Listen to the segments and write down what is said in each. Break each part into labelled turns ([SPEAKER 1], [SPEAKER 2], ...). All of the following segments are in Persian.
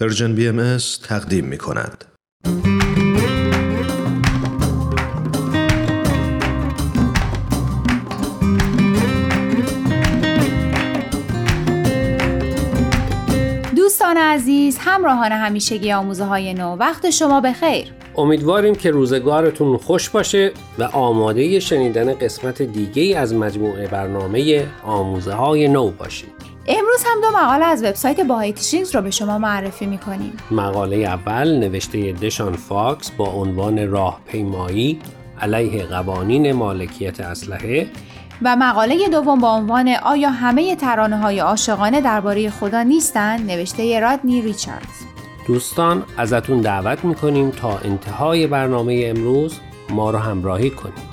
[SPEAKER 1] پرژن بی ام تقدیم می کند.
[SPEAKER 2] دوستان عزیز همراهان همیشگی آموزه های نو وقت شما بخیر
[SPEAKER 3] امیدواریم که روزگارتون خوش باشه و آماده شنیدن قسمت دیگه از مجموعه برنامه آموزه های نو باشید
[SPEAKER 2] امروز هم دو مقاله از وبسایت Bahai Teachings رو به شما معرفی می‌کنیم.
[SPEAKER 3] مقاله اول نوشته دشان فاکس با عنوان راهپیمایی علیه قوانین مالکیت اسلحه.
[SPEAKER 2] و مقاله دوم با عنوان آیا همه ترانه های عاشقانه درباره خدا نیستند؟ نوشته رادنی ریچاردز.
[SPEAKER 3] دوستان ازتون دعوت می‌کنیم تا انتهای برنامه امروز ما رو همراهی کنید.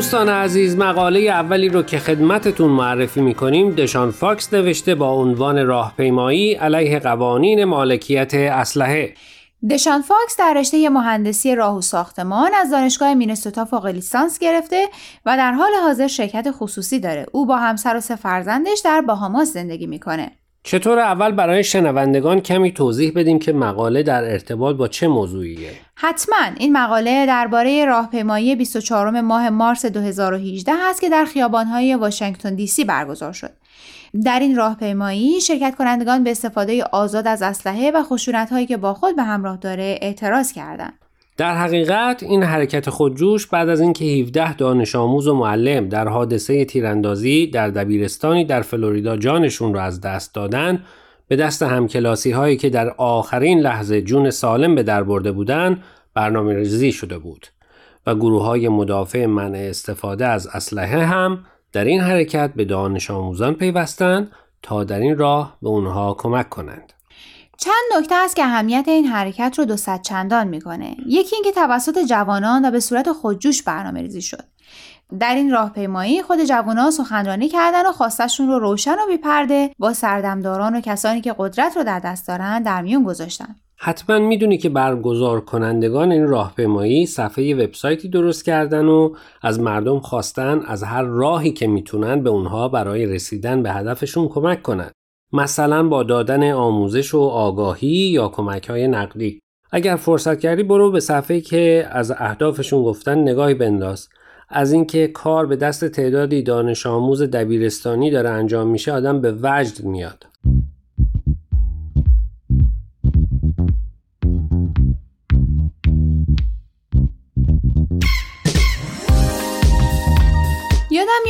[SPEAKER 3] دوستان عزیز مقاله اولی رو که خدمتتون معرفی می‌کنیم دشان فاکس نوشته با عنوان راهپیمایی علیه قوانین مالکیت اسلحه
[SPEAKER 2] دشان فاکس در رشته مهندسی راه و ساختمان از دانشگاه مینسوتا فوق لیسانس گرفته و در حال حاضر شرکت خصوصی داره. او با همسر و سه فرزندش در باهاماس زندگی می‌کنه.
[SPEAKER 3] چطوره اول برای شنوندگان کمی توضیح بدیم که مقاله در ارتباط با چه موضوعیه؟
[SPEAKER 2] حتما این مقاله درباره راهپیمایی 24 ماه مارس 2018 هست که در خیابانهای واشنگتن دی سی برگزار شد. در این راهپیمایی شرکت کنندگان به استفاده آزاد از اسلحه و خشونت‌هایی که با خود به همراه داره اعتراض کردند.
[SPEAKER 3] در حقیقت این حرکت خودجوش بعد از اینکه 17 دانش آموز و معلم در حادثه تیراندازی در دبیرستانی در فلوریدا جانشون را از دست دادن به دست همکلاسی هایی که در آخرین لحظه جون سالم به در برده بودند برنامه ریزی شده بود و گروه های مدافع منع استفاده از اسلحه هم در این حرکت به دانش آموزان پیوستند تا در این راه به اونها کمک کنند.
[SPEAKER 2] چند نکته است که اهمیت این حرکت رو دو چندان می‌کنه. یکی اینکه توسط جوانان و به صورت خودجوش برنامه ریزی شد. در این راهپیمایی خود جوانان سخنرانی کردن و خواستشون رو روشن و بیپرده با سردمداران و کسانی که قدرت رو در دست دارن در میون گذاشتن.
[SPEAKER 3] حتما می‌دونی که برگزار کنندگان این راهپیمایی صفحه وبسایتی درست کردن و از مردم خواستن از هر راهی که می‌تونن به اونها برای رسیدن به هدفشون کمک کنند. مثلا با دادن آموزش و آگاهی یا کمک های نقدی. اگر فرصت کردی برو به صفحه که از اهدافشون گفتن نگاهی بنداز. از اینکه کار به دست تعدادی دانش آموز دبیرستانی داره انجام میشه آدم به وجد میاد.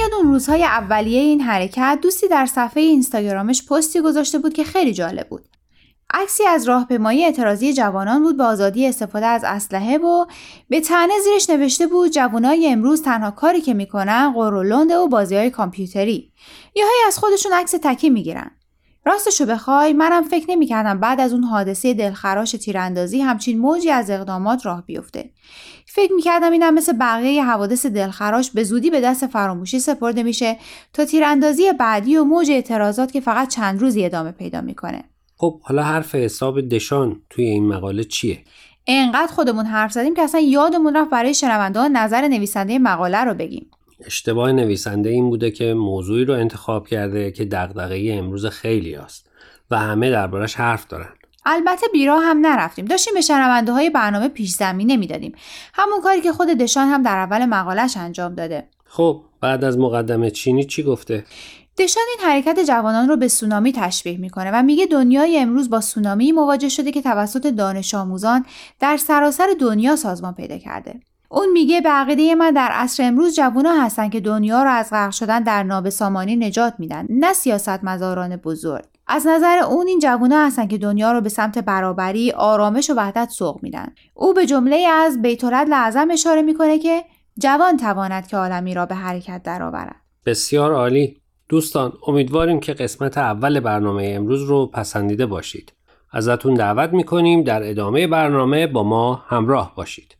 [SPEAKER 2] میاد اون روزهای اولیه این حرکت دوستی در صفحه اینستاگرامش پستی گذاشته بود که خیلی جالب بود. عکسی از راهپیمایی اعتراضی جوانان بود به آزادی استفاده از اسلحه و به تنه زیرش نوشته بود جوانای امروز تنها کاری که می‌کنن قرولنده و بازی های کامپیوتری یا از خودشون عکس تکی می‌گیرن راستشو بخوای منم فکر نمی‌کردم بعد از اون حادثه دلخراش تیراندازی همچین موجی از اقدامات راه بیفته. فکر می‌کردم اینم مثل بقیه حوادث دلخراش به زودی به دست فراموشی سپرده میشه تا تیراندازی بعدی و موج اعتراضات که فقط چند روزی ادامه پیدا می‌کنه.
[SPEAKER 3] خب حالا حرف حساب دشان توی این مقاله چیه؟
[SPEAKER 2] انقدر خودمون حرف زدیم که اصلا یادمون رفت برای شنوندگان نظر نویسنده مقاله رو بگیم.
[SPEAKER 3] اشتباه نویسنده این بوده که موضوعی رو انتخاب کرده که دغدغه امروز خیلی است و همه دربارش حرف دارن.
[SPEAKER 2] البته بیرا هم نرفتیم. داشتیم به شنونده های برنامه پیش زمینه می‌دادیم. همون کاری که خود دشان هم در اول مقالش انجام داده.
[SPEAKER 3] خب بعد از مقدمه چینی چی گفته؟
[SPEAKER 2] دشان این حرکت جوانان رو به سونامی تشبیه می‌کنه و میگه دنیای امروز با سونامی مواجه شده که توسط دانش آموزان در سراسر دنیا سازمان پیدا کرده. اون میگه به عقیده من در عصر امروز جوونا هستن که دنیا رو از غرق شدن در نابسامانی نجات میدن نه سیاست مزاران بزرگ. از نظر اون این جوونا هستن که دنیا رو به سمت برابری آرامش و وحدت سوق میدن. او به جمله از بیتولد اعظم اشاره می‌کنه که جوان تواند که عالمی را به حرکت درآورد.
[SPEAKER 3] بسیار عالی. دوستان امیدواریم که قسمت اول برنامه امروز رو پسندیده باشید. ازتون دعوت می‌کنیم در ادامه برنامه با ما همراه باشید.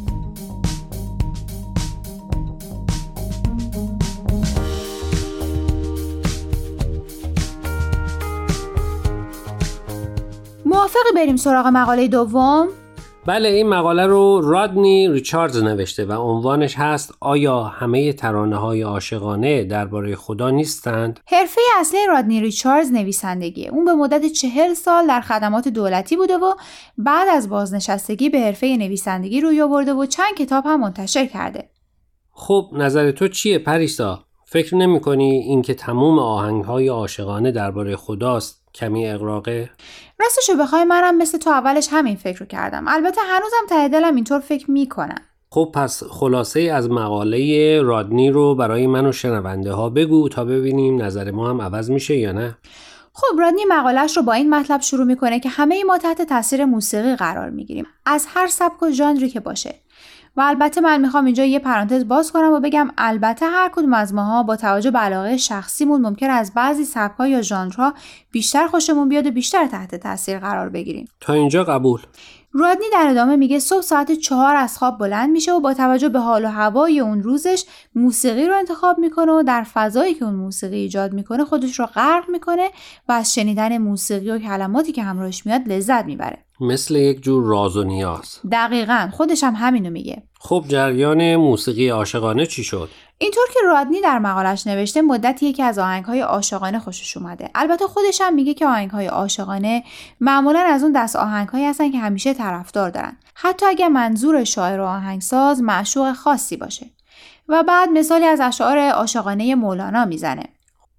[SPEAKER 2] موافقی بریم سراغ مقاله دوم؟
[SPEAKER 3] بله این مقاله رو رادنی ریچاردز نوشته و عنوانش هست آیا همه ترانه های عاشقانه درباره خدا نیستند؟
[SPEAKER 2] حرفه اصلی رادنی ریچاردز نویسندگیه. اون به مدت چهل سال در خدمات دولتی بوده و بعد از بازنشستگی به حرفه نویسندگی روی آورده و چند کتاب هم منتشر کرده.
[SPEAKER 3] خب نظر تو چیه پریسا؟ فکر نمی کنی اینکه تموم آهنگ های عاشقانه درباره خداست کمی اقراقه؟
[SPEAKER 2] راستشو بخوای منم مثل تو اولش همین فکر رو کردم. البته هنوزم ته دلم اینطور فکر می‌کنم
[SPEAKER 3] خب پس خلاصه از مقاله رادنی رو برای من و شنونده ها بگو تا ببینیم نظر ما هم عوض میشه یا نه.
[SPEAKER 2] خب رادنی مقالش رو با این مطلب شروع می‌کنه که همه ما تحت تاثیر موسیقی قرار می‌گیریم. از هر سبک و ژانری که باشه. و البته من می‌خوام اینجا یه پرانتز باز کنم و بگم البته هر کدوم از ماها با توجه به علاقه شخصیمون ممکن از بعضی سبک‌ها یا ژانرها بیشتر خوشمون بیاد و بیشتر تحت تاثیر قرار بگیریم.
[SPEAKER 3] تا اینجا قبول.
[SPEAKER 2] رادنی در ادامه میگه صبح ساعت چهار از خواب بلند میشه و با توجه به حال و هوای اون روزش موسیقی رو انتخاب می‌کنه و در فضایی که اون موسیقی ایجاد می‌کنه خودش رو غرق می‌کنه و از شنیدن موسیقی و کلماتی که همراهش میاد لذت می‌بره.
[SPEAKER 3] مثل یک جور راز و نیاز.
[SPEAKER 2] دقیقا. خودش هم همینو میگه.
[SPEAKER 3] خب جریان موسیقی عاشقانه چی شد؟
[SPEAKER 2] اینطور که رادنی در مقالش نوشته مدتی که از آهنگهای عاشقانه خوشش اومده. البته خودش هم میگه که آهنگهای عاشقانه معمولا از اون دست آهنگهایی هستن که همیشه طرفدار دارن. حتی اگر منظور شاعر و آهنگساز معشوق خاصی باشه. و بعد مثالی از اشعار عاشقانه مولانا می‌زنه.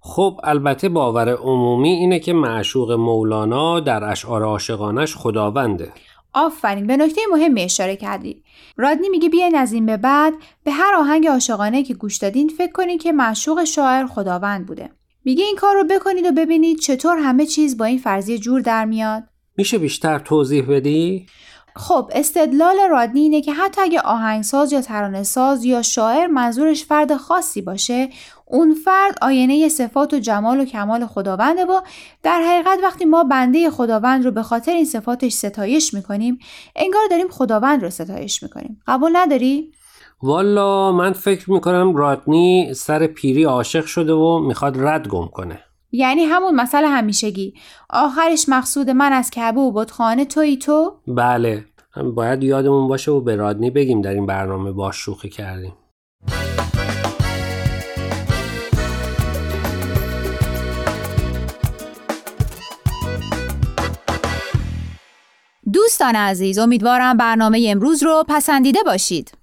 [SPEAKER 3] خب البته باور عمومی اینه که معشوق مولانا در اشعار عاشقانش خداونده.
[SPEAKER 2] آفرین به نکته مهمی اشاره کردید رادنی میگه بیاین از این به بعد به هر آهنگ عاشقانه که گوش دادین فکر کنید که معشوق شاعر خداوند بوده. میگه این کار رو بکنید و ببینید چطور همه چیز با این فرضیه جور در میاد.
[SPEAKER 3] میشه بیشتر توضیح بدی؟
[SPEAKER 2] خب استدلال رادنی اینه که حتی اگه آهنگساز یا ترانه ساز یا شاعر منظورش فرد خاصی باشه اون فرد آینه صفات و جمال و کمال خداونده و در حقیقت وقتی ما بنده خداوند رو به خاطر این صفاتش ستایش می‌کنیم انگار داریم خداوند رو ستایش می‌کنیم قبول نداری؟
[SPEAKER 3] والا من فکر می‌کنم رادنی سر پیری عاشق شده و می‌خواد رد گم کنه
[SPEAKER 2] یعنی همون مسئله همیشگی. آخرش مقصود من از کعبه و بتخانه توی تو؟
[SPEAKER 3] بله. باید یادمون باشه و به رادنی بگیم در این برنامه باش شوخی کردیم.
[SPEAKER 2] دوستان عزیز امیدوارم برنامه امروز رو پسندیده باشید.